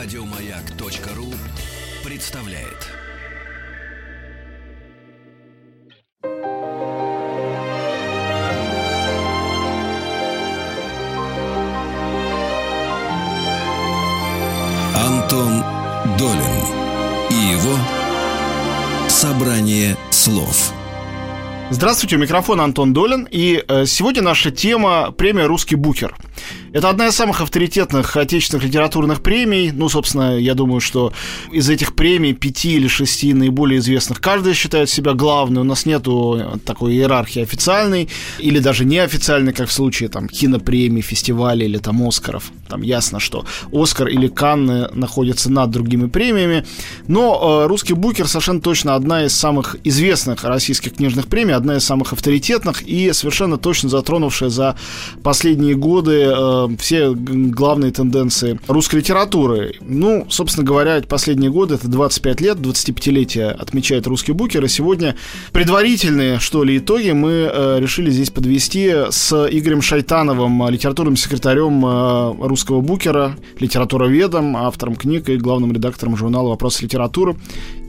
Радиомаяк.ру представляет. Антон Долин и его собрание слов. Здравствуйте, у микрофона Антон Долин, и э, сегодня наша тема премия «Русский букер». Это одна из самых авторитетных отечественных литературных премий. Ну, собственно, я думаю, что из этих премий пяти или шести наиболее известных каждая считает себя главной. У нас нету такой иерархии официальной или даже неофициальной, как в случае там кинопремий, фестивалей или там Оскаров. Там ясно, что Оскар или Канны находятся над другими премиями. Но э, «Русский букер» совершенно точно одна из самых известных российских книжных премий, одна из самых авторитетных и совершенно точно затронувшая за последние годы э, все главные тенденции русской литературы. Ну, собственно говоря, последние годы, это 25 лет, 25-летие отмечает русский букер, и сегодня предварительные, что ли, итоги мы э, решили здесь подвести с Игорем Шайтановым, литературным секретарем э, русского букера, литературоведом, автором книг и главным редактором журнала «Вопросы литературы».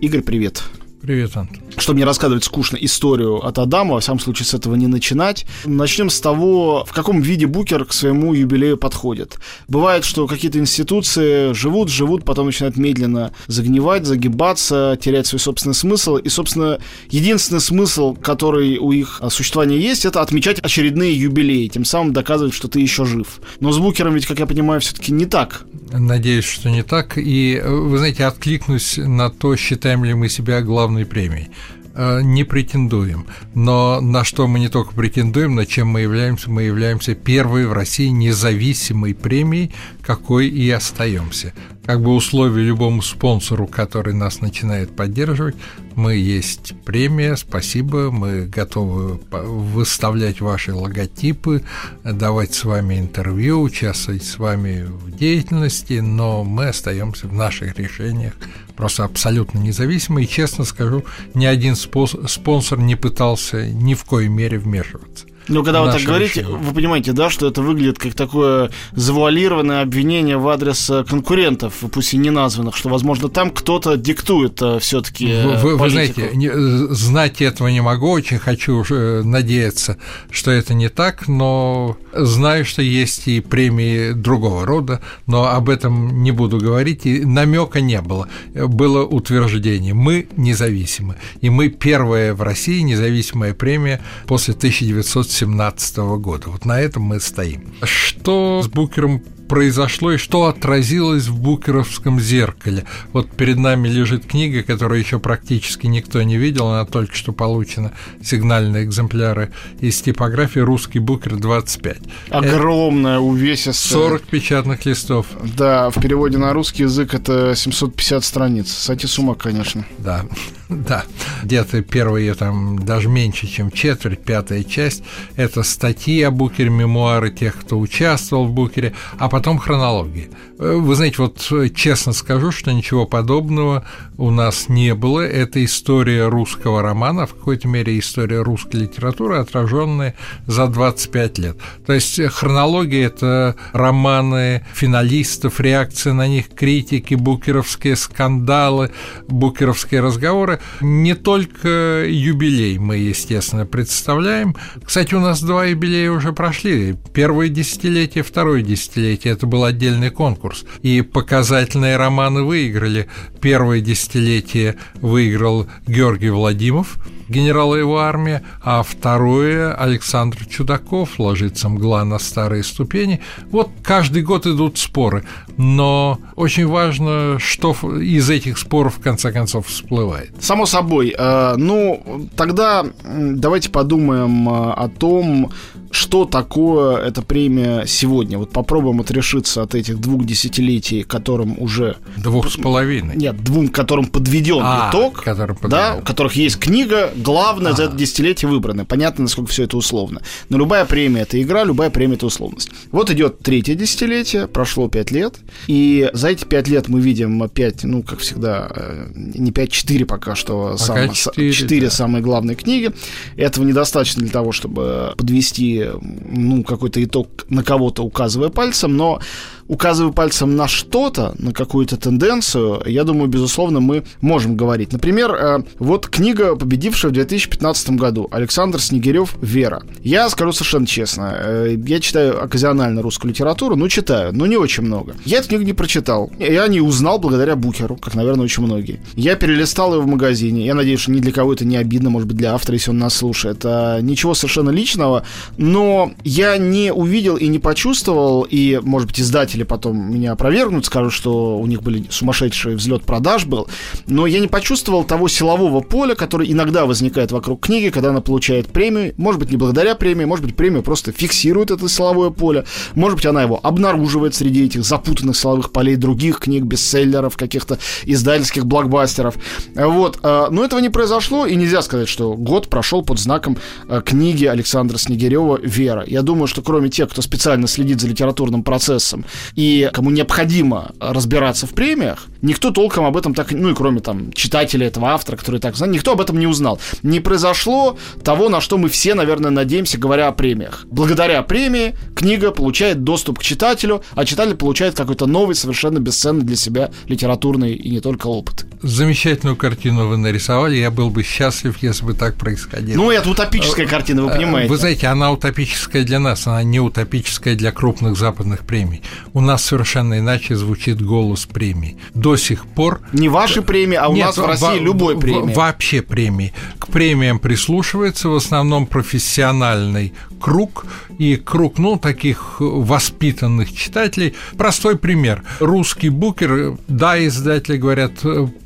Игорь, привет. Привет, Антон. Чтобы не рассказывать скучно историю от Адама, во всяком случае с этого не начинать, начнем с того, в каком виде Букер к своему юбилею подходит. Бывает, что какие-то институции живут, живут, потом начинают медленно загнивать, загибаться, терять свой собственный смысл. И, собственно, единственный смысл, который у их существования есть, это отмечать очередные юбилеи, тем самым доказывать, что ты еще жив. Но с Букером ведь, как я понимаю, все-таки не так. Надеюсь, что не так. И, вы знаете, откликнусь на то, считаем ли мы себя главным главной премией. Э, не претендуем. Но на что мы не только претендуем, на чем мы являемся, мы являемся первой в России независимой премией, какой и остаемся. Как бы условие любому спонсору, который нас начинает поддерживать, мы есть премия, спасибо, мы готовы выставлять ваши логотипы, давать с вами интервью, участвовать с вами в деятельности, но мы остаемся в наших решениях просто абсолютно независимы. И, честно скажу, ни один спонсор не пытался ни в коей мере вмешиваться. Ну, когда вы так говорите, решение. вы понимаете, да, что это выглядит как такое завуалированное обвинение в адрес э, конкурентов, пусть и не названных, что, возможно, там кто-то диктует э, все-таки. Вы, вы, вы знаете, не, э, знать этого не могу, очень хочу уже надеяться, что это не так, но знаю, что есть и премии другого рода, но об этом не буду говорить, и намека не было. Было утверждение: мы независимы, и мы первая в России независимая премия после 1970 2017 года. Вот на этом мы стоим. Что с Букером произошло и что отразилось в букеровском зеркале. Вот перед нами лежит книга, которую еще практически никто не видел, она только что получена, сигнальные экземпляры из типографии «Русский букер 25». Огромная, увесистая. 40 печатных листов. Да, в переводе на русский язык это 750 страниц. Сойти с ума, конечно. Да, да. Где-то первые там даже меньше, чем четверть, пятая часть – это статьи о букере, мемуары тех, кто участвовал в букере, а потом потом хронология. Э, вы знаете, вот э, честно скажу, что ничего подобного у нас не было. Это история русского романа, в какой-то мере история русской литературы, отраженная за 25 лет. То есть э, хронология – это романы финалистов, реакции на них, критики, букеровские скандалы, букеровские разговоры. Не только юбилей мы, естественно, представляем. Кстати, у нас два юбилея уже прошли. Первое десятилетие, второе десятилетие это был отдельный конкурс. И показательные романы выиграли. Первое десятилетие выиграл Георгий Владимиров, генерал его армии, а второе Александр Чудаков ложится мгла на старые ступени. Вот каждый год идут споры, но очень важно, что из этих споров в конце концов всплывает. Само собой. Э, ну, тогда давайте подумаем э, о том, что такое эта премия сегодня? Вот попробуем отрешиться от этих двух десятилетий, которым уже... Двух с половиной. Нет, двум, которым подведен а, итог, который да, у которых есть книга, главное а. за это десятилетие выбрано. Понятно, насколько все это условно. Но любая премия — это игра, любая премия — это условность. Вот идет третье десятилетие, прошло пять лет, и за эти пять лет мы видим пять, ну, как всегда, э, не пять, четыре пока что, пока сам, четыре, четыре да. самые главные книги. Этого недостаточно для того, чтобы подвести ну, какой-то итог на кого-то указывая пальцем, но указывая пальцем на что-то, на какую-то тенденцию, я думаю, безусловно, мы можем говорить. Например, э, вот книга, победившая в 2015 году, Александр Снегирев «Вера». Я скажу совершенно честно, э, я читаю оказионально русскую литературу, ну, читаю, но не очень много. Я эту книгу не прочитал. Я не узнал благодаря Букеру, как, наверное, очень многие. Я перелистал его в магазине. Я надеюсь, что ни для кого это не обидно, может быть, для автора, если он нас слушает. А, ничего совершенно личного, но я не увидел и не почувствовал, и, может быть, издатели потом меня опровергнут, скажут, что у них были сумасшедший взлет продаж был, но я не почувствовал того силового поля, который иногда возникает вокруг книги, когда она получает премию, может быть, не благодаря премии, может быть, премия просто фиксирует это силовое поле, может быть, она его обнаруживает среди этих запутанных силовых полей других книг, бестселлеров, каких-то издательских блокбастеров. Вот. А, но этого не произошло, и нельзя сказать, что год прошел под знаком а, книги Александра Снегирева «Вера». Я думаю, что кроме тех, кто специально следит за литературным процессом и кому необходимо разбираться в премиях, никто толком об этом так, ну и кроме там читателей этого автора, который так знает, никто об этом не узнал. Не произошло того, на что мы все, наверное, надеемся, говоря о премиях. Благодаря премии книга получает доступ к читателю, а читатель получает какой-то новый, совершенно бесценный для себя литературный и не только опыт. Замечательную картину вы нарисовали. Я был бы счастлив, если бы так происходило. Ну, это утопическая э, картина, вы понимаете. Вы знаете, она утопическая для нас, она не утопическая для крупных западных премий. У нас совершенно иначе звучит голос премий. До сих пор... Не ваши премии, а у Нет, нас в России в, любой премии. Вообще премии. К премиям прислушивается в основном профессиональный круг, и круг, ну, таких воспитанных читателей. Простой пример. Русский букер, да, издатели говорят,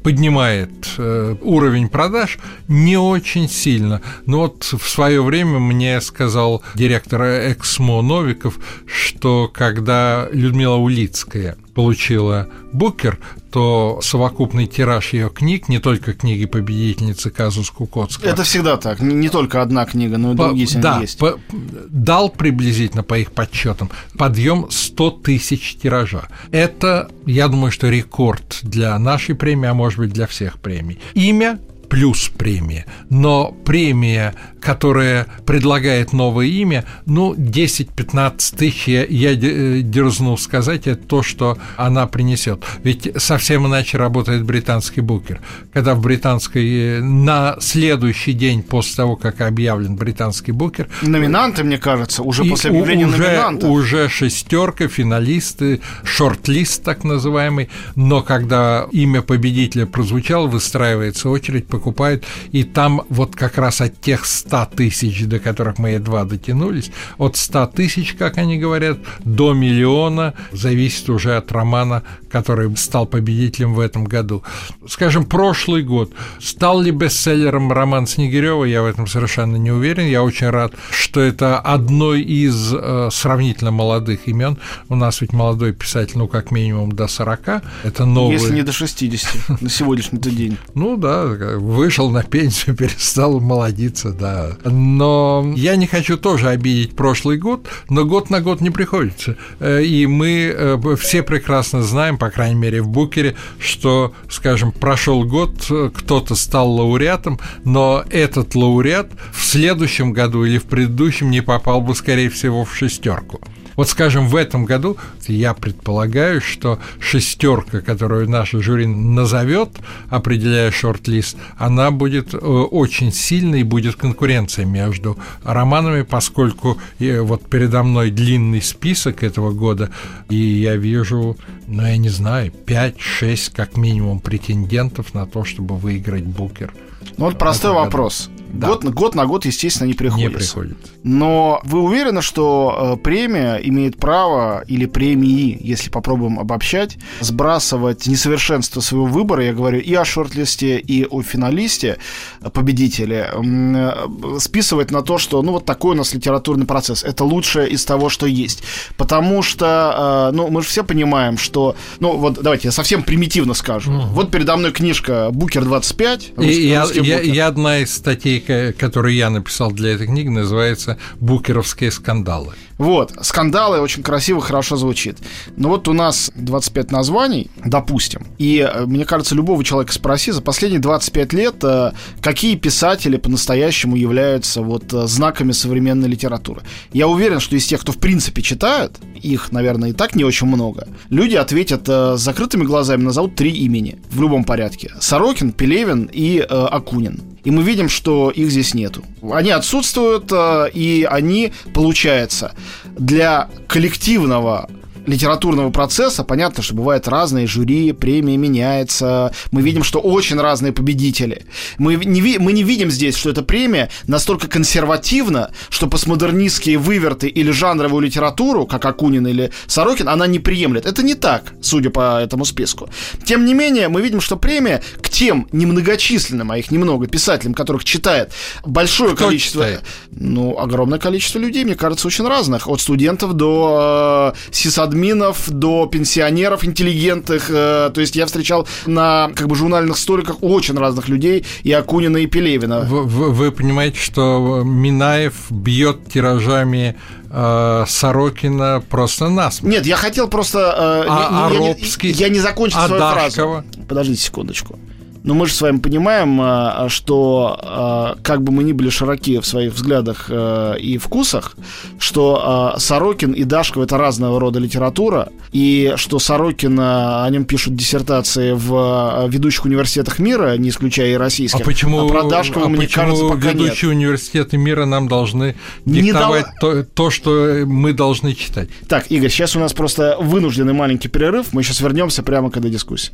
поднимает э, уровень продаж не очень сильно. Но вот в свое время мне сказал директор Эксмо Новиков, что когда Людмила Улицкая получила Букер, то совокупный тираж ее книг, не только книги победительницы Казус Кукоцкого. Это всегда так, не, не только одна книга, но и по, другие да, есть. По, дал приблизительно по их подсчетам подъем 100 тысяч тиража. Это, я думаю, что рекорд для нашей премии, а может быть для всех премий. Имя плюс премия. Но премия, которая предлагает новое имя, ну, 10-15 тысяч, я, я э, дерзну сказать, это то, что она принесет. Ведь совсем иначе работает британский букер. Когда в британской, э, на следующий день после того, как объявлен британский букер... Номинанты, мне кажется, уже после объявления уже, номинантов. Уже шестерка, финалисты, шорт-лист так называемый, но когда имя победителя прозвучало, выстраивается очередь, покупают, и там вот как раз от тех 100 тысяч, до которых мы едва дотянулись, от 100 тысяч, как они говорят, до миллиона, зависит уже от романа, который стал победителем в этом году. Скажем, прошлый год. Стал ли бестселлером роман Снегирева, я в этом совершенно не уверен. Я очень рад, что это одно из э, сравнительно молодых имен. У нас ведь молодой писатель, ну, как минимум до 40. Это новый... Если не до 60 на сегодняшний день. Ну да, вышел на пенсию, перестал молодиться, да. Но я не хочу тоже обидеть прошлый год, но год на год не приходится. Э, и мы э, все прекрасно знаем, по крайней мере в Букере, что, скажем, прошел год, кто-то стал лауреатом, но этот лауреат в следующем году или в предыдущем не попал бы, скорее всего, в шестерку. Вот, скажем, в этом году я предполагаю, что шестерка, которую наша жюри назовет, определяя шорт-лист, она будет э, очень сильной и будет конкуренция между романами, поскольку э, вот передо мной длинный список этого года, и я вижу, ну, я не знаю, 5-6 как минимум претендентов на то, чтобы выиграть Букер. Ну вот простой вопрос. Да. Год, год на год, естественно, не приходится. Не приходится. Но вы уверены, что э, премия имеет право, или премии, если попробуем обобщать, сбрасывать несовершенство своего выбора, я говорю и о шорт-листе, и о финалисте, э, победителе, э, списывать на то, что, ну, вот такой у нас литературный процесс. Это лучшее из того, что есть. Потому что, ну, мы же все понимаем, что, ну, вот давайте я совсем примитивно скажу. Угу. Вот передо мной книжка «Букер 25». И, и, я, я, я одна из статей который я написал для этой книги, называется «Букеровские скандалы». Вот, скандалы очень красиво, хорошо звучит. Но вот у нас 25 названий, допустим, и э, мне кажется, любого человека спроси, за последние 25 лет э, какие писатели по-настоящему являются вот э, знаками современной литературы. Я уверен, что из тех, кто в принципе читает, их, наверное, и так не очень много, люди ответят с закрытыми глазами, назовут три имени в любом порядке. Сорокин, Пелевин и э, Акунин. И мы видим, что их здесь нету. Они отсутствуют, э, и они, получается, для коллективного литературного процесса понятно, что бывают разные жюри, премии меняются. Мы видим, что очень разные победители. Мы не, мы не видим здесь, что эта премия настолько консервативна, что постмодернистские выверты или жанровую литературу, как Акунин или Сорокин, она не приемлет. Это не так, судя по этому списку. Тем не менее, мы видим, что премия к тем немногочисленным, а их немного, писателям, которых читает большое Кто количество... Читает? Ну, огромное количество людей, мне кажется, очень разных. От студентов до э, сисад админов до пенсионеров интеллигентных. Э, то есть я встречал на как бы журнальных столиках очень разных людей, и Акунина, и Пелевина. Вы, вы, вы понимаете, что Минаев бьет тиражами э, Сорокина просто нас. Нет, я хотел просто... Э, а, я, Аробский, я, я не закончил свою фразу. Подождите секундочку. Но мы же с вами понимаем, а, что а, как бы мы ни были широки в своих взглядах а, и вкусах, что Сорокин и Дашков это разного рода литература, и что Сорокин, о нем пишут диссертации в ведущих университетах мира, не исключая и российских. А почему, а про Дашкова, а мне почему кажется, пока ведущие нет. университеты мира нам должны диктовать не то, то, что мы должны читать? Так, Игорь, сейчас у нас просто вынужденный маленький перерыв, мы сейчас вернемся прямо к этой дискуссии.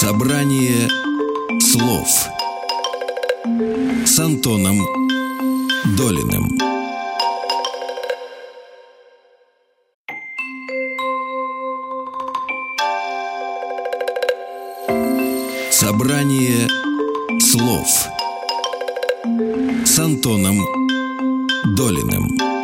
Собрание слов с Антоном Долиным. Собрание слов с Антоном Долиным.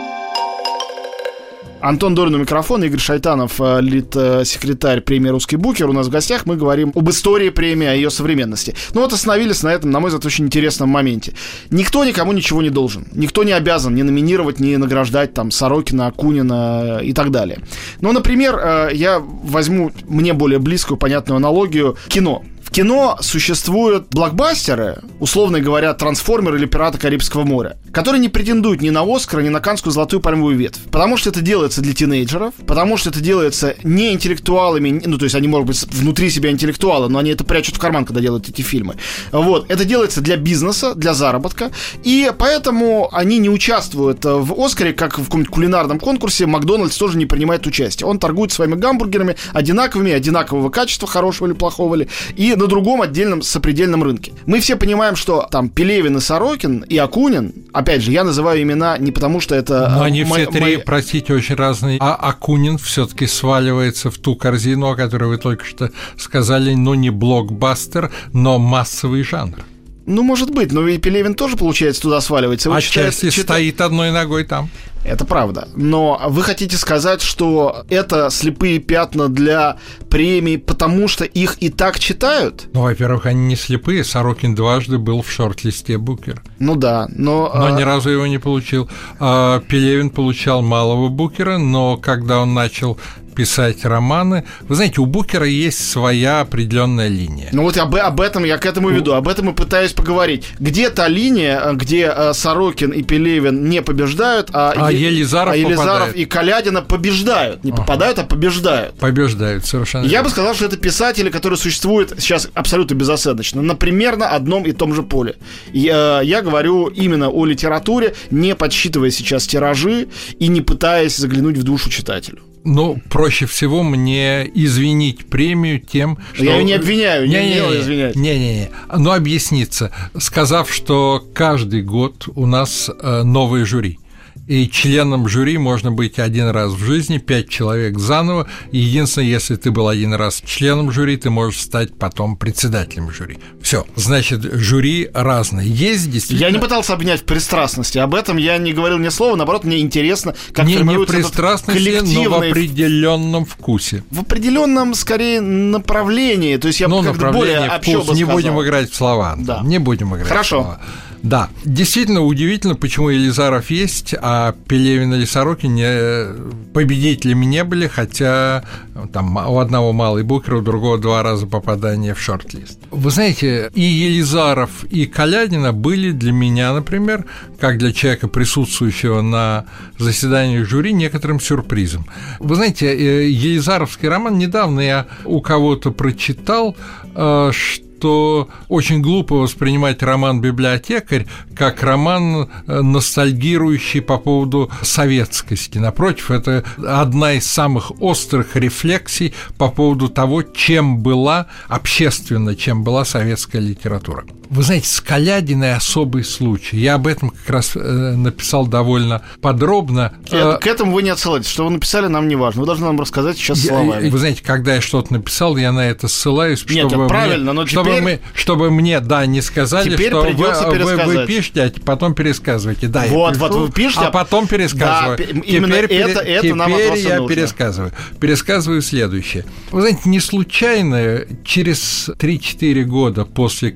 Антон Долин у микрофона, Игорь Шайтанов, э, лид-секретарь премии «Русский букер». У нас в гостях мы говорим об истории премии, о ее современности. Ну вот остановились на этом, на мой взгляд, очень интересном моменте. Никто никому ничего не должен. Никто не обязан ни номинировать, ни награждать там Сорокина, Акунина и так далее. Ну, например, э, я возьму мне более близкую, понятную аналогию. Кино кино существуют блокбастеры, условно говоря, «Трансформер» или «Пираты Карибского моря», которые не претендуют ни на «Оскар», ни на «Канскую золотую пальмовую ветвь». Потому что это делается для тинейджеров, потому что это делается не интеллектуалами, ну, то есть они, может быть, внутри себя интеллектуалы, но они это прячут в карман, когда делают эти фильмы. Вот. Это делается для бизнеса, для заработка, и поэтому они не участвуют в «Оскаре», как в каком-нибудь кулинарном конкурсе, Макдональдс тоже не принимает участие. Он торгует своими гамбургерами одинаковыми, одинакового качества, хорошего или плохого, или, и на другом отдельном сопредельном рынке. Мы все понимаем, что там Пелевин и Сорокин и Акунин, опять же, я называю имена не потому, что это... Но они все три, мои... простите, очень разные. А Акунин все-таки сваливается в ту корзину, о которой вы только что сказали, ну не блокбастер, но массовый жанр. Ну, может быть, но и Пелевин тоже, получается, туда сваливается. Он Отчасти читает, стоит одной ногой там. Это правда. Но вы хотите сказать, что это слепые пятна для премий, потому что их и так читают? Ну, во-первых, они не слепые. Сорокин дважды был в шорт-листе Букер. Ну да, но... Но а... ни разу его не получил. А Пелевин получал малого Букера, но когда он начал писать романы. Вы знаете, у Букера есть своя определенная линия. Ну вот об, об этом я к этому веду, об этом и пытаюсь поговорить. Где та линия, где э, Сорокин и Пелевин не побеждают, а, а Елизаров, а Елизаров и Калядина побеждают. Не ага. попадают, а побеждают. Побеждают, совершенно. Я бы сказал, что это писатели, которые существуют сейчас абсолютно безосадочно, на примерно одном и том же поле. Я, я говорю именно о литературе, не подсчитывая сейчас тиражи и не пытаясь заглянуть в душу читателю. Ну, проще всего мне извинить премию тем, что... Я ее не обвиняю, не, не, не, не извинять. Не-не-не, но объясниться, сказав, что каждый год у нас э, новые жюри. И членом жюри можно быть один раз в жизни, пять человек заново. Единственное, если ты был один раз членом жюри, ты можешь стать потом председателем жюри. Все. Значит, жюри разные. Есть действительно... Я не пытался обвинять в пристрастности. Об этом я не говорил ни слова. Наоборот, мне интересно, как не, не формируется этот пристрастности, коллективный... но в определенном вкусе. В определенном, скорее, направлении. То есть я Ну, как-то более общо вкус. бы Не сказал. будем играть в слова. Да. Не будем играть Хорошо. в слова. Да, действительно удивительно, почему Елизаров есть, а Пелевин или Сорокин не, победителями не были, хотя там у одного малый букер, у другого два раза попадание в шорт-лист. Вы знаете, и Елизаров, и Калядина были для меня, например, как для человека, присутствующего на заседании жюри, некоторым сюрпризом. Вы знаете, э, Елизаровский роман недавно я у кого-то прочитал, э, что что очень глупо воспринимать роман «Библиотекарь» как роман, э, ностальгирующий по поводу советскости. Напротив, это одна из самых острых рефлексий по поводу того, чем была общественно, чем была советская литература. Вы знаете, с Калядиной особый случай. Я об этом как раз э, написал довольно подробно. К, Э, к этому вы не отсылаетесь. Что вы написали, нам не важно. Вы должны нам рассказать сейчас я- словами. Вы знаете, когда я что-то написал, я на это ссылаюсь, Нет, чтобы, это правильно, мне, но чтобы, теперь- мы, чтобы мне, да, не сказали, Теперь что вы, вы, вы пишете, а потом пересказываете. Да, Вот, пишу, вот вы пишете, а потом пересказываю. Да, именно Теперь пере- это- это теперь нам я нужно. пересказываю. Пересказываю следующее. Вы знаете, не случайно через 3-4 года после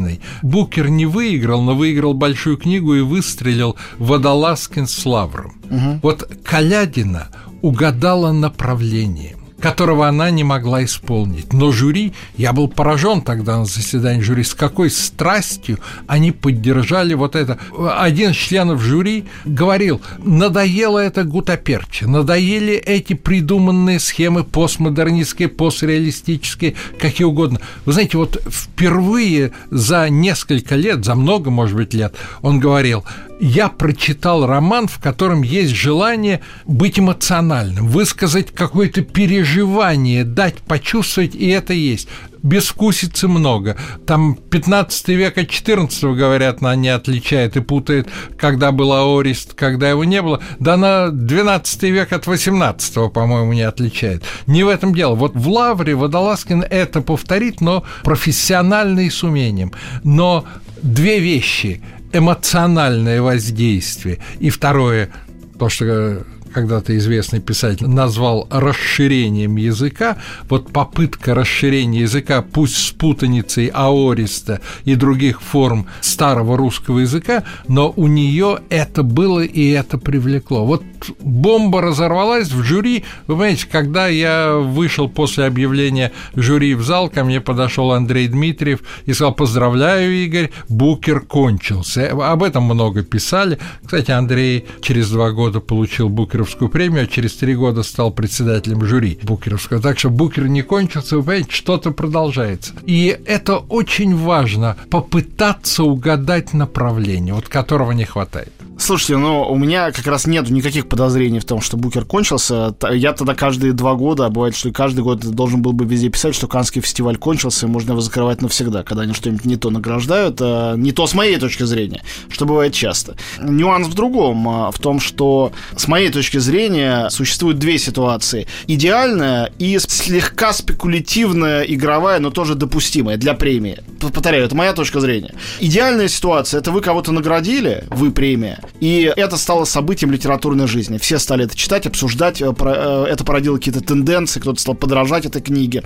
Калядиной Букер не выиграл, но выиграл большую книгу и выстрелил Водолазкин с Лавром. Вот Калядина угадала направление которого она не могла исполнить. Но жюри, я был поражен тогда на заседании жюри, с какой страстью они поддержали вот это. Один из членов жюри говорил, надоело это гутаперче, надоели эти придуманные схемы постмодернистские, постреалистические, какие угодно. Вы знаете, вот впервые за несколько лет, за много, может быть, лет, он говорил, я прочитал роман, в котором есть желание быть эмоциональным, высказать какое-то переживание, дать почувствовать, и это есть. Безвкусицы много. Там 15 век от 14 говорят, она не отличает и путает, когда был аорист, когда его не было. Да на 12 век от 18 по-моему, не отличает. Не в этом дело. Вот в Лавре Водолазкин это повторит, но профессионально и с умением. Но две вещи эмоциональное воздействие. И второе, то, что когда-то известный писатель назвал расширением языка, вот попытка расширения языка, пусть с путаницей аориста и других форм старого русского языка, но у нее это было и это привлекло. Вот бомба разорвалась в жюри. Вы понимаете, когда я вышел после объявления жюри в зал, ко мне подошел Андрей Дмитриев и сказал, поздравляю, Игорь, Букер кончился. Об этом много писали. Кстати, Андрей через два года получил Букер Букеровскую премию, а через три года стал председателем жюри Букеровского. Так что Букер не кончился, вы понимаете, что-то продолжается. И это очень важно, попытаться угадать направление, вот которого не хватает. Слушайте, ну у меня как раз нет никаких подозрений в том, что Букер кончился. Я тогда каждые два года, а бывает, что каждый год должен был бы везде писать, что Канский фестиваль кончился, и можно его закрывать навсегда, когда они что-нибудь не то награждают, а не то с моей точки зрения, что бывает часто. Нюанс в другом, а, в том, что с моей точки зрения существуют две ситуации. Идеальная и слегка спекулятивная игровая, но тоже допустимая для премии. Повторяю, это моя точка зрения. Идеальная ситуация – это вы кого-то наградили, вы премия, и это стало событием литературной жизни. Все стали это читать, обсуждать, э, э, это породило какие-то тенденции, кто-то стал подражать этой книге.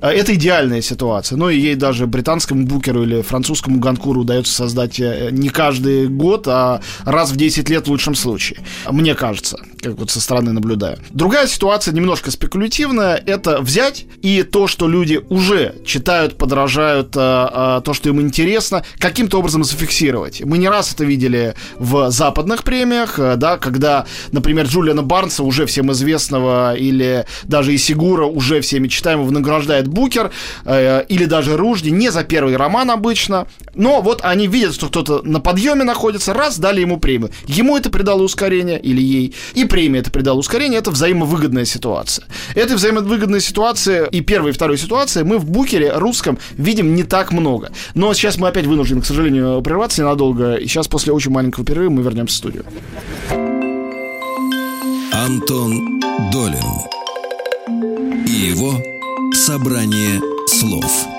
Э, Это идеальная ситуация. Ну и ей даже британскому букеру или французскому ганкуру удается создать не каждый год, а раз в 10 лет в лучшем случае. Мне кажется, как вот со стороны наблюдаю. Другая ситуация, немножко спекулятивная, это взять и то, что люди уже читают, подражают, э, э, то, что им интересно, каким-то образом зафиксировать. Мы не раз это видели в западных премиях, э, да, когда, например, Джулиана Барнса, уже всем известного, или даже и Сигура, уже всеми читаемого, награждает Букер, э, или даже Ружди, не за первый роман обычно, но вот они видят, что кто-то на подъеме находится, раз, дали ему премию. Ему это придало ускорение, или ей, и премия это придало ускорение, это взаимовыгодная ситуация. Этой взаимовыгодной ситуации и первой, и второй ситуации мы в Букере русском видим не так много. Но сейчас мы опять вынуждены, к сожалению, прерваться ненадолго, и сейчас после очень маленького перерыва мы вернемся в студию. Антон Долин и его собрание слов.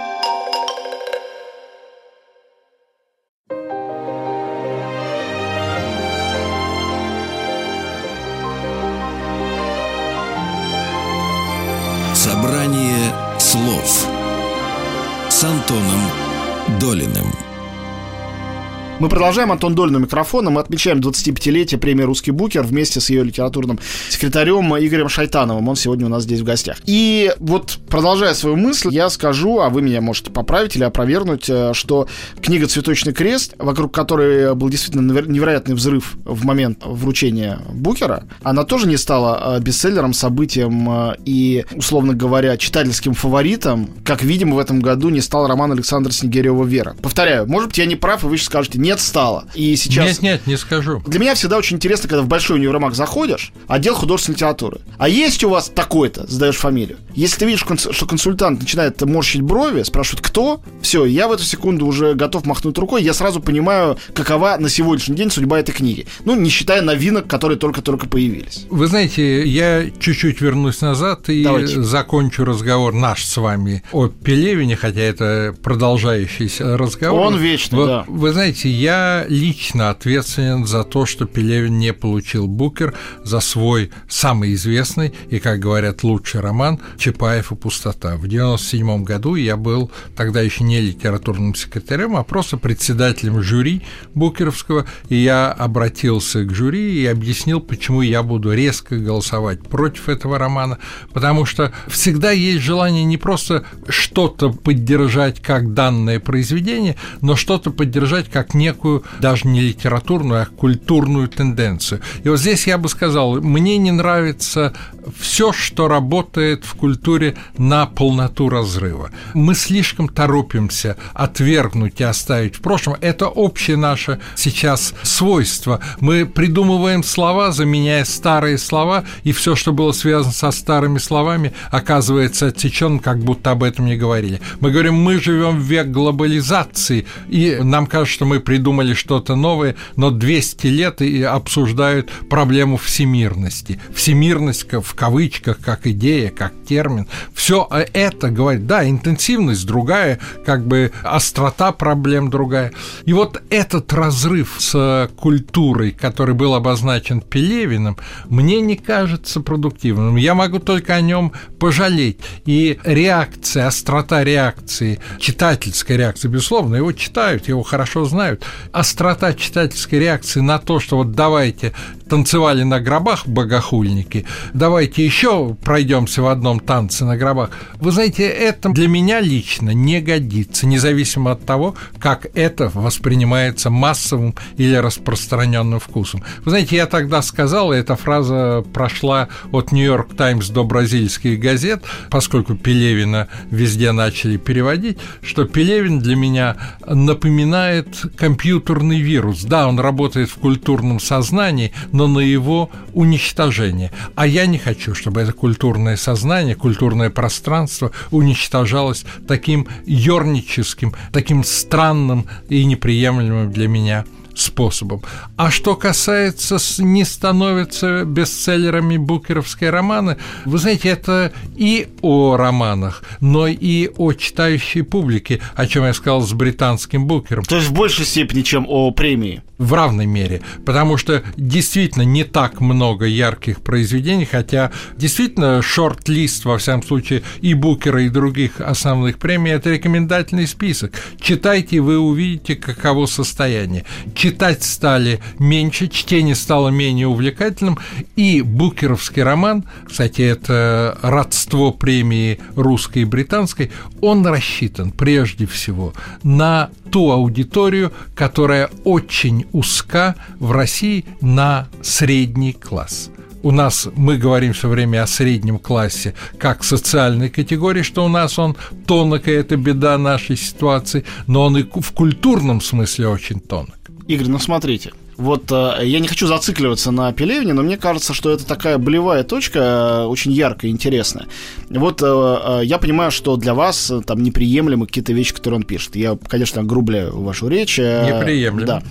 Мы продолжаем. Антон Долин у микрофона. Мы отмечаем 25-летие премии «Русский букер» вместе с ее литературным секретарем Игорем Шайтановым. Он сегодня у нас здесь в гостях. И вот, продолжая свою мысль, я скажу, а вы меня можете поправить или опровергнуть, э, что книга «Цветочный крест», вокруг которой был действительно невероятный взрыв в момент вручения букера, она тоже не стала э, бестселлером, событием э, и, условно говоря, читательским фаворитом, как, видимо, в этом году не стал роман Александра Снегирева «Вера». Повторяю, может быть, я не прав, и вы сейчас скажете, нет, стало. И сейчас... Нет, нет, не скажу. Для меня всегда очень интересно, когда в большой универмаг заходишь, отдел художественной литературы. А есть у вас такой-то, задаешь фамилию. Если ты видишь, что консультант начинает морщить брови, спрашивает, кто, все, я в эту секунду уже готов махнуть рукой, я сразу понимаю, какова на сегодняшний день судьба этой книги. Ну, не считая новинок, которые только-только появились. Вы знаете, я чуть-чуть вернусь назад и Давайте. закончу разговор наш с вами о Пелевине, хотя это продолжающийся разговор. Он вечный, вы, да. Вы знаете, я лично ответственен за то, что Пелевин не получил Букер за свой самый известный и, как говорят, лучший роман «Чапаев и пустота». В 1997 году я был тогда еще не литературным секретарем, а просто председателем жюри Букеровского, и я обратился к жюри и объяснил, почему я буду резко голосовать против этого романа, потому что всегда есть желание не просто что-то поддержать как данное произведение, но что-то поддержать как не некую даже не литературную, а культурную тенденцию. И вот здесь я бы сказал, мне не нравится все, что работает в культуре на полноту разрыва. Мы слишком торопимся отвергнуть и оставить в прошлом. Это общее наше сейчас свойство. Мы придумываем слова, заменяя старые слова, и все, что было связано со старыми словами, оказывается отсеченным, как будто об этом не говорили. Мы говорим, мы живем в век глобализации, и нам кажется, что мы придумываем придумали что-то новое, но 200 лет и обсуждают проблему всемирности. Всемирность в кавычках, как идея, как термин. Все это говорит, да, интенсивность другая, как бы острота проблем другая. И вот этот разрыв с культурой, который был обозначен Пелевиным, мне не кажется продуктивным. Я могу только о нем пожалеть. И реакция, острота реакции, читательская реакция, безусловно, его читают, его хорошо знают, острота читательской реакции на то, что вот давайте танцевали на гробах богохульники, давайте еще пройдемся в одном танце на гробах. Вы знаете, это для меня лично не годится, независимо от того, как это воспринимается массовым или распространенным вкусом. Вы знаете, я тогда сказал, и эта фраза прошла от Нью-Йорк Таймс до бразильских газет, поскольку Пелевина везде начали переводить, что Пелевин для меня напоминает компьютерный вирус. Да, он работает в культурном сознании, но на его уничтожение. А я не хочу, чтобы это культурное сознание, культурное пространство уничтожалось таким ерническим, таким странным и неприемлемым для меня способом. А что касается не становятся бестселлерами букеровские романы, вы знаете, это и о романах, но и о читающей публике, о чем я сказал с британским букером. То есть в большей степени, чем о премии в равной мере, потому что действительно не так много ярких произведений, хотя действительно шорт-лист, во всяком случае, и Букера, и других основных премий – это рекомендательный список. Читайте, вы увидите, каково состояние. Читать стали меньше, чтение стало менее увлекательным, и букеровский роман, кстати, это родство премии русской и британской, он рассчитан прежде всего на ту аудиторию, которая очень узка в России на средний класс. У нас мы говорим все время о среднем классе как социальной категории, что у нас он тонок, и это беда нашей ситуации, но он и в культурном смысле очень тонок. Игорь, ну смотрите, вот э, я не хочу зацикливаться на Пелевине, но мне кажется, что это такая болевая точка, э, очень яркая, интересная. Вот э, я понимаю, что для вас там неприемлемы какие-то вещи, которые он пишет. Я, конечно, грубляю вашу речь. Неприемлемо. Да.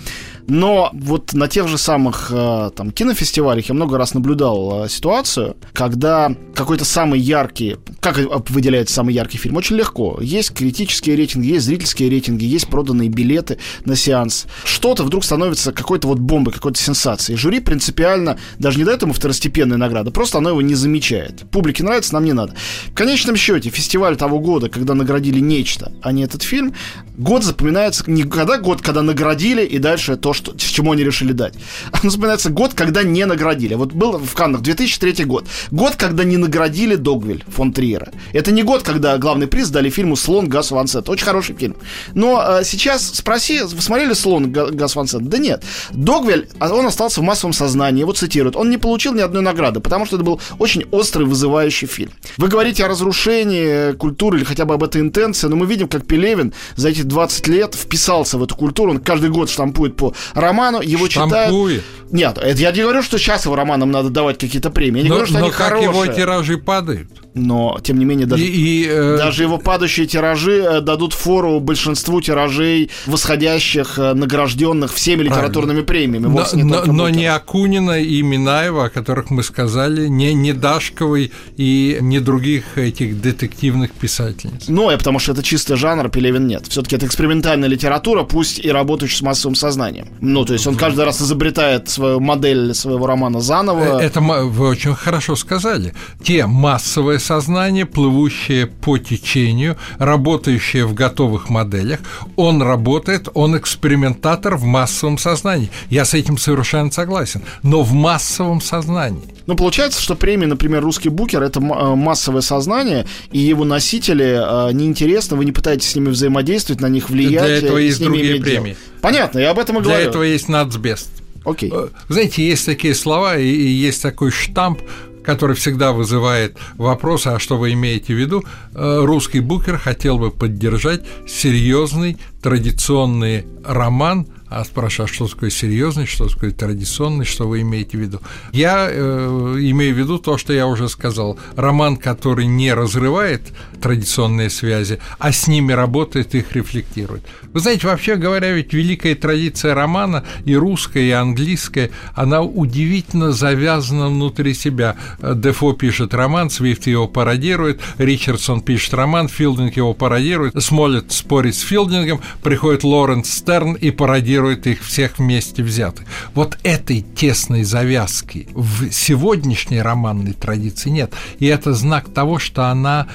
Но вот на тех же самых там кинофестивалях я много раз наблюдал ситуацию, когда какой-то самый яркий, как выделяется самый яркий фильм? Очень легко. Есть критические рейтинги, есть зрительские рейтинги, есть проданные билеты на сеанс. Что-то вдруг становится какой-то вот бомбой, какой-то сенсацией. Жюри принципиально даже не дает ему второстепенные награды, просто оно его не замечает. Публике нравится, нам не надо. В конечном счете, фестиваль того года, когда наградили нечто, а не этот фильм, год запоминается не когда год, когда наградили, и дальше то, что, чему они решили дать. Он запоминается год, когда не наградили. Вот был в Каннах 2003 год. Год, когда не наградили Догвиль фон Триера. Это не год, когда главный приз дали фильму «Слон Гас Ван Сет». Очень хороший фильм. Но э, сейчас спроси, вы смотрели «Слон Гас Ван Сет»? Да нет. Догвиль, а он остался в массовом сознании, его цитируют. Он не получил ни одной награды, потому что это был очень острый, вызывающий фильм. Вы говорите о разрушении культуры или хотя бы об этой интенции, но мы видим, как Пелевин за эти 20 лет вписался в эту культуру. Он каждый год штампует по роману, его Штампует. читают. Нет, это я не говорю, что сейчас его романам надо давать какие-то премии. Я не но, говорю, что но они как хорошие. его тиражи падают. Но, тем не менее, даже, И, и, э, даже его падающие тиражи э, дадут фору большинству тиражей, восходящих, э, награжденных всеми литературными премиями. но, не но- но не Акунина и Минаева, о которых мы сказали, не, не Дашковой и не других этих детективных писательниц. Ну, и потому что это чистый жанр, Пелевин нет. Все-таки это экспериментальная литература, пусть и работающая с массовым сознанием. Ну, то есть он каждый раз изобретает свою модель своего романа заново. Э, Это вы очень хорошо сказали. Те массовое сознание, плывущее по течению, работающее в готовых моделях, он работает, он экспериментатор в массовом сознании. Я с этим совершенно согласен. Но в массовом сознании. Ну, получается, что премия, например, «Русский букер» — это э, массовое сознание, и его носители э, неинтересны, вы не пытаетесь с ними взаимодействовать, на них влиять. Для этого с есть другие премии. Понятно, я об этом и Для говорю. этого есть нацбест. Окей. Э, Знаете, есть такие слова и есть такой штамп, который всегда вызывает вопросы, а что вы имеете в виду? Э, Русский букер хотел бы поддержать серьезный традиционный роман, а спрашиваю, а что такое серьезный, что такое традиционный, что вы имеете в виду? Я э, имею в виду то, что я уже сказал. Роман, который не разрывает традиционные связи, а с ними работает, их рефлектирует. Вы знаете, вообще говоря, ведь великая традиция романа и русская, и английская, она удивительно завязана внутри себя. Дефо пишет роман, Свифт его пародирует, Ричардсон пишет роман, Филдинг его пародирует, Смолет спорит с Филдингом, приходит Лоренс Стерн и пародирует их всех вместе взятых. Вот этой тесной завязки в сегодняшней романной традиции нет. И это знак того, что она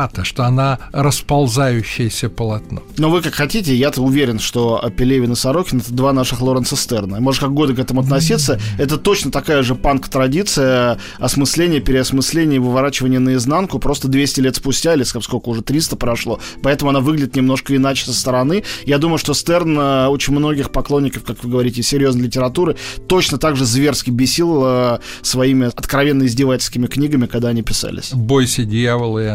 веловата, что она расползающееся полотно. Но вы как хотите, я-то уверен, что Пелевин и Сорокин это два наших Лоренса Стерна. Может, как годы к этому относиться, это точно такая же панк-традиция осмысления, переосмысления выворачивания наизнанку просто 200 лет спустя, или сколько уже 300 прошло. Поэтому она выглядит немножко иначе со стороны. Я думаю, что Стерн э, очень многих поклонников, как вы говорите, серьезной литературы точно так же зверски бесил э, своими откровенно издевательскими книгами, когда они писались. Бойся дьявола и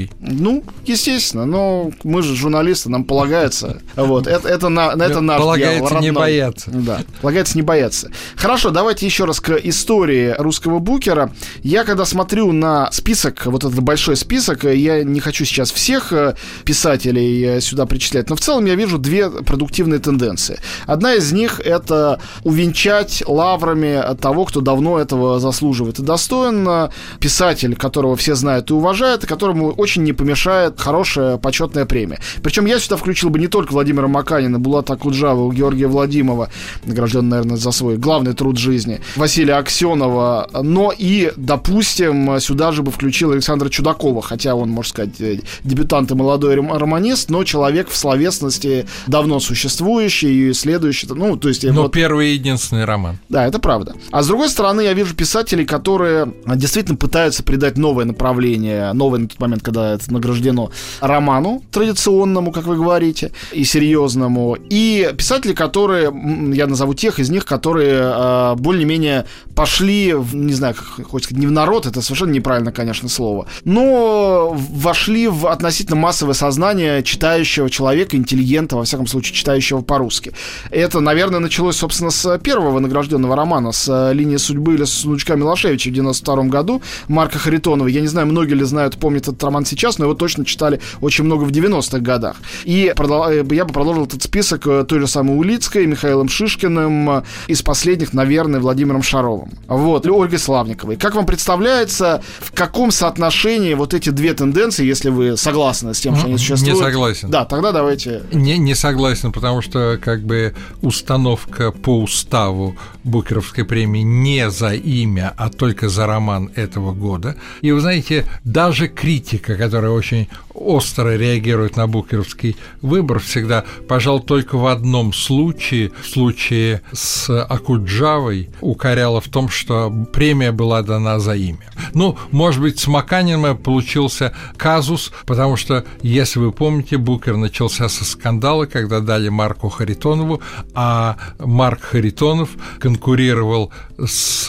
аналогий. Ну, естественно, но мы же журналисты, нам полагается. Вот, это, это, на, это наш Полагается дьявол, не бояться. Да, полагается не бояться. Хорошо, давайте еще раз к истории русского букера. Я когда смотрю на список, вот этот большой список, я не хочу сейчас всех э, писателей э, сюда причислять, но в целом я вижу две продуктивные тенденции. Одна из них это увенчать лаврами того, кто давно этого заслуживает и достоин. Писатель, которого все знают и уважают, и которому очень не помешает хорошая почетная премия. Причем я сюда включил бы не только Владимира Маканина, Булата Куджава, Георгия Владимирова, награжден, наверное, за свой главный труд жизни, Василия Аксенова, но и, допустим, сюда же бы включил Александра Чудакова, хотя он, можно сказать, э, дебютант и молодой ром- романист, но человек в словесности давно существующий и следующий, ну, то есть... Но вот- первый и единственный роман. да, это правда. А с другой стороны, я вижу писателей, которые а, действительно пытаются придать новое направление, новое на тот момент, когда это награждено роману традиционному, как вы говорите, и серьезному, и писатели, которые, я назову тех из них, которые а, более-менее пошли, в, не знаю, как хочется сказать, не в народ, это совершенно неправильно, конечно, слово, но вошли в относительно массовое сознание читающего человека, интеллигента, во всяком случае, читающего по-русски. Это, наверное, началось, собственно, с первого награжденного романа, с «Линии судьбы» или с «Внучка Милошевича» в 92 году Марка Харитонова. Я не знаю, многие ли знают, помнят этот роман сейчас, но его точно читали очень много в 90-х годах. И э, я бы продолжил этот список э, той же самой Улицкой, Михаилом Шишкиным, э, из последних, наверное, Владимиром Шаровым. Вот, Ольгой Славниковой. Как вам представляется, в каком соотношении вот эти две тенденции, если вы согласны с тем, что они существуют? Не согласен. Да, тогда давайте... Не, не согласен, потому что как бы установка по уставу Букеровской премии не за имя, а только за роман этого года. И вы знаете, даже критика, которая очень остро реагирует на букеровский выбор всегда, пожалуй, только в одном случае, в случае с Акуджавой, укоряла в том, что премия была дана за имя. Ну, может быть, с Маканином получился казус, потому что, если вы помните, Букер начался со скандала, когда дали Марку Харитонову, а Марк Харитонов конкурировал с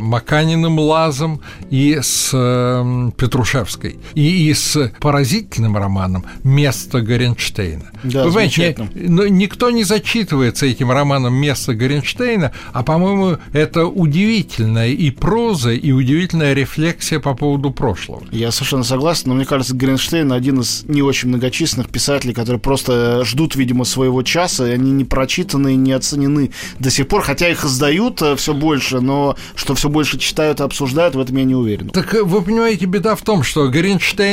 Маканиным Лазом и с Петрушевской. И, и с поразительным романом «Место Горенштейна». Да, Вы понимаете, но никто не зачитывается этим романом «Место Горенштейна», а, по-моему, это удивительная и проза, и удивительная рефлексия по поводу прошлого. Я совершенно согласен, но мне кажется, Горенштейн один из не очень многочисленных писателей, которые просто ждут, видимо, своего часа, и они не прочитаны и не оценены до сих пор, хотя их издают э, все больше, но что все больше читают и обсуждают, в этом я не уверен. Так э, вы понимаете, беда в том, что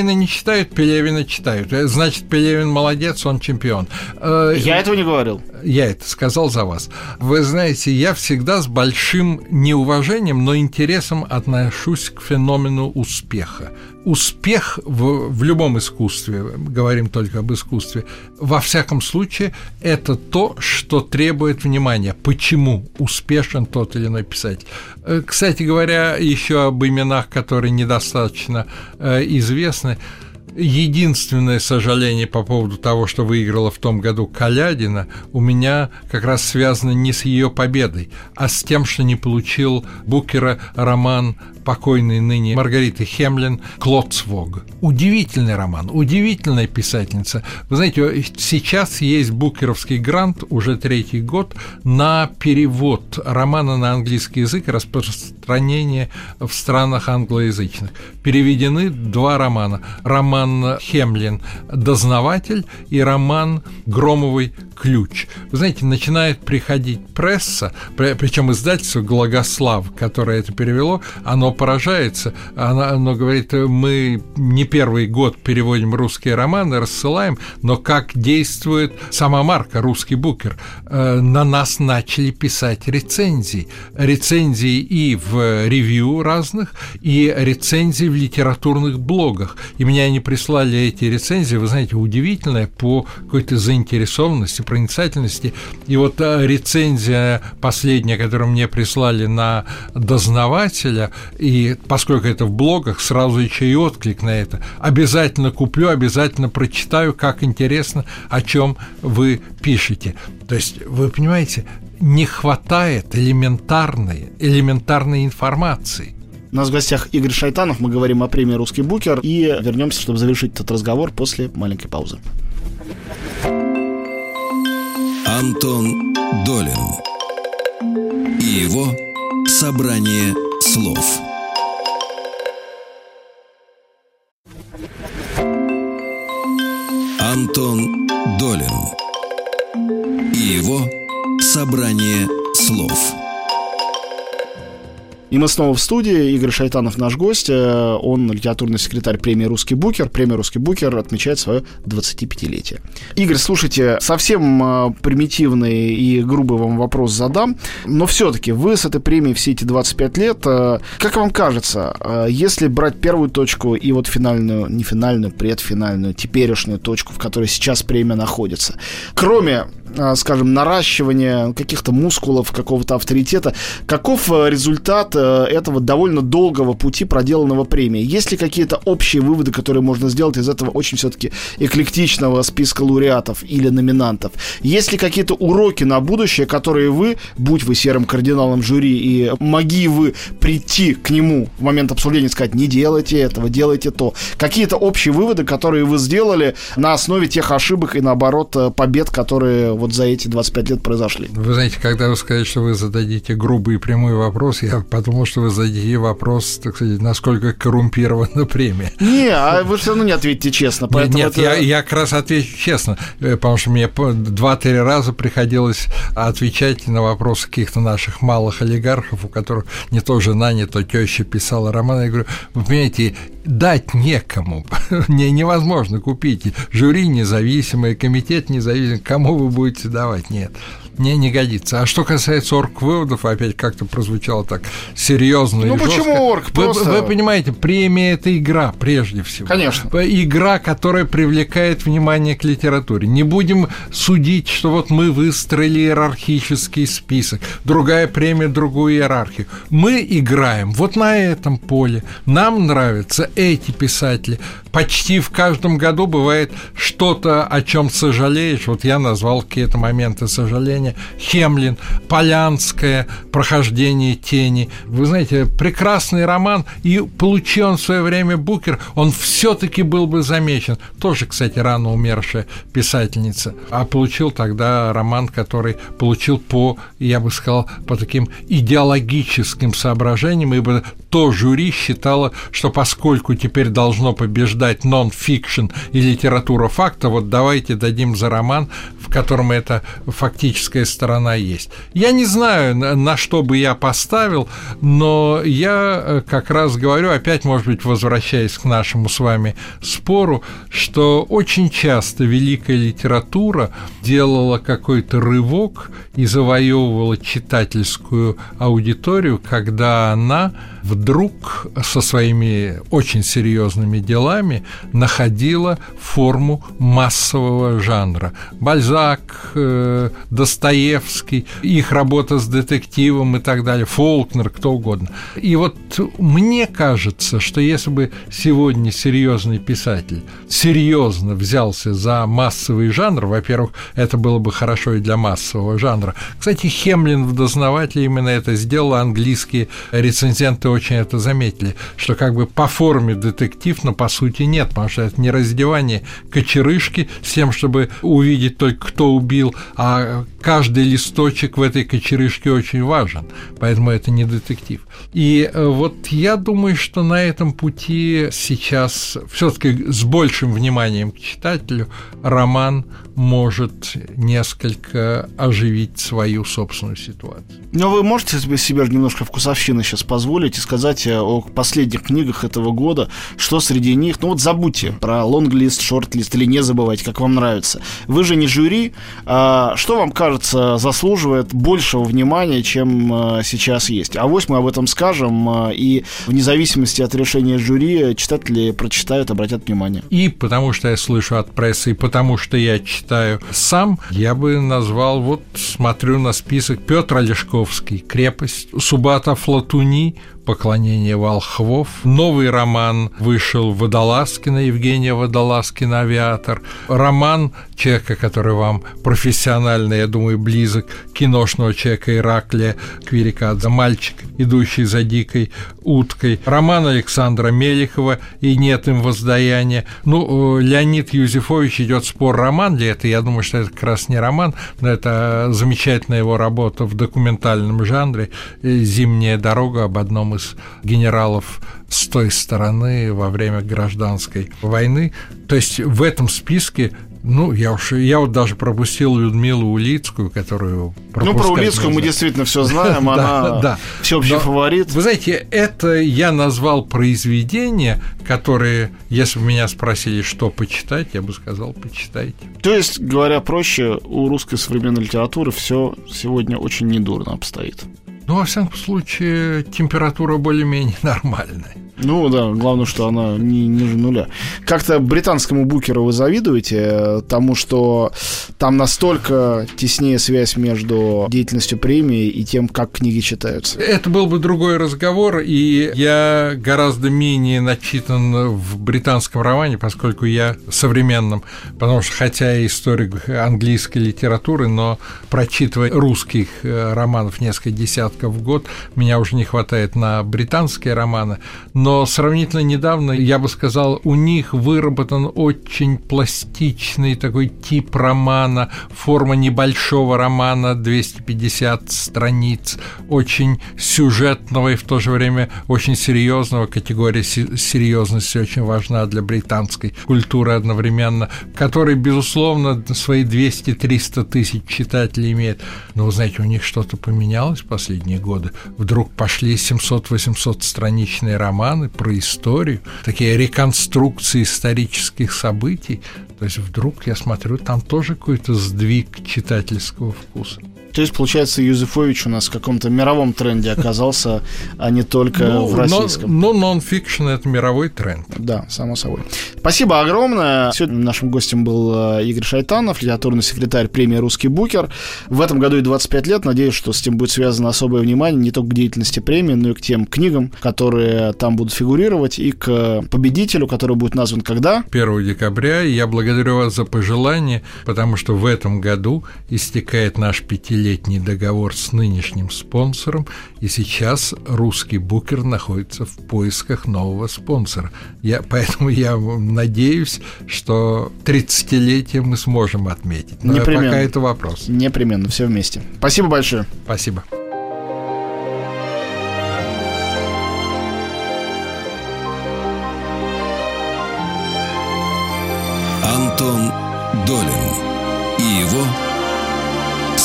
Горенштейна не читают, Пелевина читают. Э, значит, Пелевин молодец, он чемпион. Я этого не говорил. Я это сказал за вас. Вы знаете, я всегда с большим неуважением, но интересом отношусь к феномену успеха успех в, в любом искусстве, говорим только об искусстве, во всяком случае, это то, что требует внимания. Почему успешен тот или иной писатель? Э, кстати говоря, еще об именах, которые недостаточно э, известны. Единственное сожаление по поводу того, что выиграла в том году Калядина, у меня как раз связано не с ее победой, а с тем, что не получил Букера роман покойной ныне Маргариты Хемлин «Клоцвог». Удивительный роман, удивительная писательница. Вы знаете, сейчас есть букеровский грант уже третий год на перевод романа на английский язык распространение в странах англоязычных. Переведены два романа. Роман Хемлин «Дознаватель» и роман Громовый ключ. Вы знаете, начинает приходить пресса, причем издательство «Глагослав», которое это перевело, оно поражается, оно, оно говорит, мы не первый год переводим русские романы, рассылаем, но как действует сама марка «Русский букер», э, на нас начали писать рецензии. Рецензии и в ревью разных, и рецензии в литературных блогах. И мне они прислали эти рецензии, вы знаете, удивительные по какой-то заинтересованности, проницательности. И вот рецензия последняя, которую мне прислали на дознавателя, и поскольку это в блогах, сразу еще и отклик на это. Обязательно куплю, обязательно прочитаю, как интересно, о чем вы пишете. То есть, вы понимаете, не хватает элементарной, элементарной информации. У нас в гостях Игорь Шайтанов, мы говорим о премии «Русский букер» и вернемся, чтобы завершить этот разговор после маленькой паузы. Антон Долин и его «Собрание слов». Антон Долин и его «Собрание слов». И мы снова в студии. Игорь Шайтанов наш гость. Э, он литературный секретарь премии «Русский букер». Премия «Русский букер» отмечает свое 25-летие. Игорь, слушайте, совсем э, примитивный и грубый вам вопрос задам. Но все-таки вы с этой премией все эти 25 лет, э, как вам кажется, если брать первую точку и вот финальную, не финальную, предфинальную, теперешнюю точку, в которой сейчас премия находится, кроме скажем, наращивания каких-то мускулов, какого-то авторитета. Каков э, результат э, этого довольно долгого пути, проделанного премией? Есть ли какие-то общие выводы, которые можно сделать из этого очень все-таки эклектичного списка лауреатов или номинантов? Есть ли какие-то уроки на будущее, которые вы, будь вы серым кардиналом жюри и моги вы прийти к нему в момент обсуждения и сказать, не делайте этого, делайте то. Какие-то общие выводы, которые вы сделали на основе тех ошибок и, наоборот, э, побед, которые вот за эти 25 лет произошли. Вы знаете, когда вы сказали, что вы зададите грубый и прямой вопрос, я подумал, что вы зададите вопрос, так сказать, насколько коррумпирована премия. Не, а вы все равно не ответите честно. Нет, нет это... я, я как раз отвечу честно, э, потому что мне два-три раза приходилось отвечать на вопросы каких-то наших малых олигархов, у которых не то жена, не то теща писала роман. Я говорю, вы понимаете, дать некому, не, невозможно купить. Жюри независимое, комитет независимый, кому вы будете давать? Нет не, не годится. А что касается орг-выводов, опять как-то прозвучало так серьезно Ну почему жестко. орг? Просто... Вы, вы понимаете, премия – это игра прежде всего. Конечно. Игра, которая привлекает внимание к литературе. Не будем судить, что вот мы выстроили иерархический список, другая премия, другую иерархию. Мы играем вот на этом поле. Нам нравятся эти писатели. Почти в каждом году бывает что-то, о чем сожалеешь. Вот я назвал какие-то моменты сожаления Есеня, Хемлин, Полянская, «Прохождение тени». Вы знаете, прекрасный роман, и получил он в свое время Букер, он все таки был бы замечен. Тоже, кстати, рано умершая писательница. А получил тогда роман, который получил по, я бы сказал, по таким идеологическим соображениям, ибо то жюри считало, что поскольку теперь должно побеждать нон-фикшн и литература факта, вот давайте дадим за роман, в котором эта фактическая сторона есть. Я не знаю, на что бы я поставил, но я э, как раз говорю, опять, может быть, возвращаясь к нашему с вами спору, что очень часто великая литература делала какой-то рывок и завоевывала читательскую аудиторию, когда она вдруг со своими очень серьезными делами находила форму массового жанра. Бальзак, э, Достоевский, их работа с детективом и так далее, Фолкнер, кто угодно. И вот мне кажется, что если бы сегодня серьезный писатель серьезно взялся за массовый жанр, во-первых, это было бы хорошо и для массового жанра. Кстати, Хемлин в «Дознавателе» именно это сделал, английские рецензенты очень это заметили, что как бы по форме детектив, но по сути нет, потому что это не раздевание кочерышки с тем, чтобы увидеть только кто убил, а каждый листочек в этой кочерышке очень важен, поэтому это не детектив. И э, вот я думаю, что на этом пути сейчас все-таки с большим вниманием к читателю роман может несколько оживить свою собственную ситуацию. Но вы можете себе, немножко вкусовщины сейчас позволить и сказать э, о последних книгах этого года, что среди них, ну вот забудьте про лонглист, шортлист или не забывайте, как вам нравится. Вы же не жюри, а что вам кажется заслуживает большего внимания, чем э, сейчас есть? А вось мы об этом скажем, э, и вне зависимости от решения жюри читатели прочитают, обратят внимание. И потому что я слышу от прессы, и потому что я читаю читаю сам, я бы назвал, вот смотрю на список Петр Олешковский «Крепость», Субата Флатуни «Поклонение волхвов». Новый роман вышел Водолазкина, Евгения Водолазкина «Авиатор». Роман человека, который вам профессионально, я думаю, близок, киношного человека Ираклия Квирикадзе, «Мальчик, идущий за дикой уткой». Роман Александра Мелихова «И нет им воздаяния». Ну, Леонид Юзефович идет спор, роман ли это. Я думаю, что это как раз не роман, но это замечательная его работа в документальном жанре «Зимняя дорога» об одном из генералов с той стороны во время гражданской войны. То есть в этом списке ну, я уж я вот даже пропустил Людмилу Улицкую, которую Ну, про Улицкую мы действительно все знаем, она да, всеобщий фаворит. Вы знаете, это я назвал произведение, которые, если бы меня спросили, что почитать, я бы сказал, почитайте. То есть, говоря проще, у русской современной литературы все сегодня очень недурно обстоит. Ну, во всяком случае, температура более-менее нормальная. Ну да, главное, что она не ниже нуля. Как-то британскому букеру вы завидуете э, тому, что там настолько теснее связь между деятельностью премии и тем, как книги читаются? Это был бы другой разговор, и я гораздо менее начитан в британском романе, поскольку я современным, потому что хотя я историк английской литературы, но прочитывая русских э, романов несколько десятков в год. Меня уже не хватает на британские романы. Но сравнительно недавно, я бы сказал, у них выработан очень пластичный такой тип романа, форма небольшого романа, 250 страниц, очень сюжетного и в то же время очень серьезного. Категория серьезности очень важна для британской культуры одновременно, который, безусловно, свои 200-300 тысяч читателей имеет. Но, вы знаете, у них что-то поменялось в последние годы. Вдруг пошли 700-800 страничные романы про историю, такие реконструкции исторических событий. То есть вдруг я смотрю, там тоже какой-то сдвиг читательского вкуса. То есть, получается, Юзефович у нас в каком-то мировом тренде оказался, а не только ну, в российском. Ну, нон-фикшн – это мировой тренд. Да, само собой. Спасибо огромное. Сегодня нашим гостем был э, Игорь Шайтанов, литературный секретарь премии «Русский букер». В этом году и 25 лет. Надеюсь, что с этим будет связано особое внимание не только к деятельности премии, но и к тем книгам, которые там будут фигурировать, и к победителю, который будет назван когда? 1 декабря. Я благодарю вас за пожелание, потому что в этом году истекает наш пятилетний пятилетний договор с нынешним спонсором, и сейчас русский букер находится в поисках нового спонсора. Я, поэтому я надеюсь, что 30-летие мы сможем отметить. Но Непременно. пока это вопрос. Непременно, все вместе. Спасибо большое. Спасибо. Антон Долин и его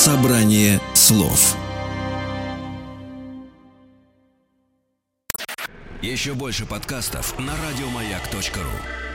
Собрание слов. Еще больше подкастов на радиомаяк.ру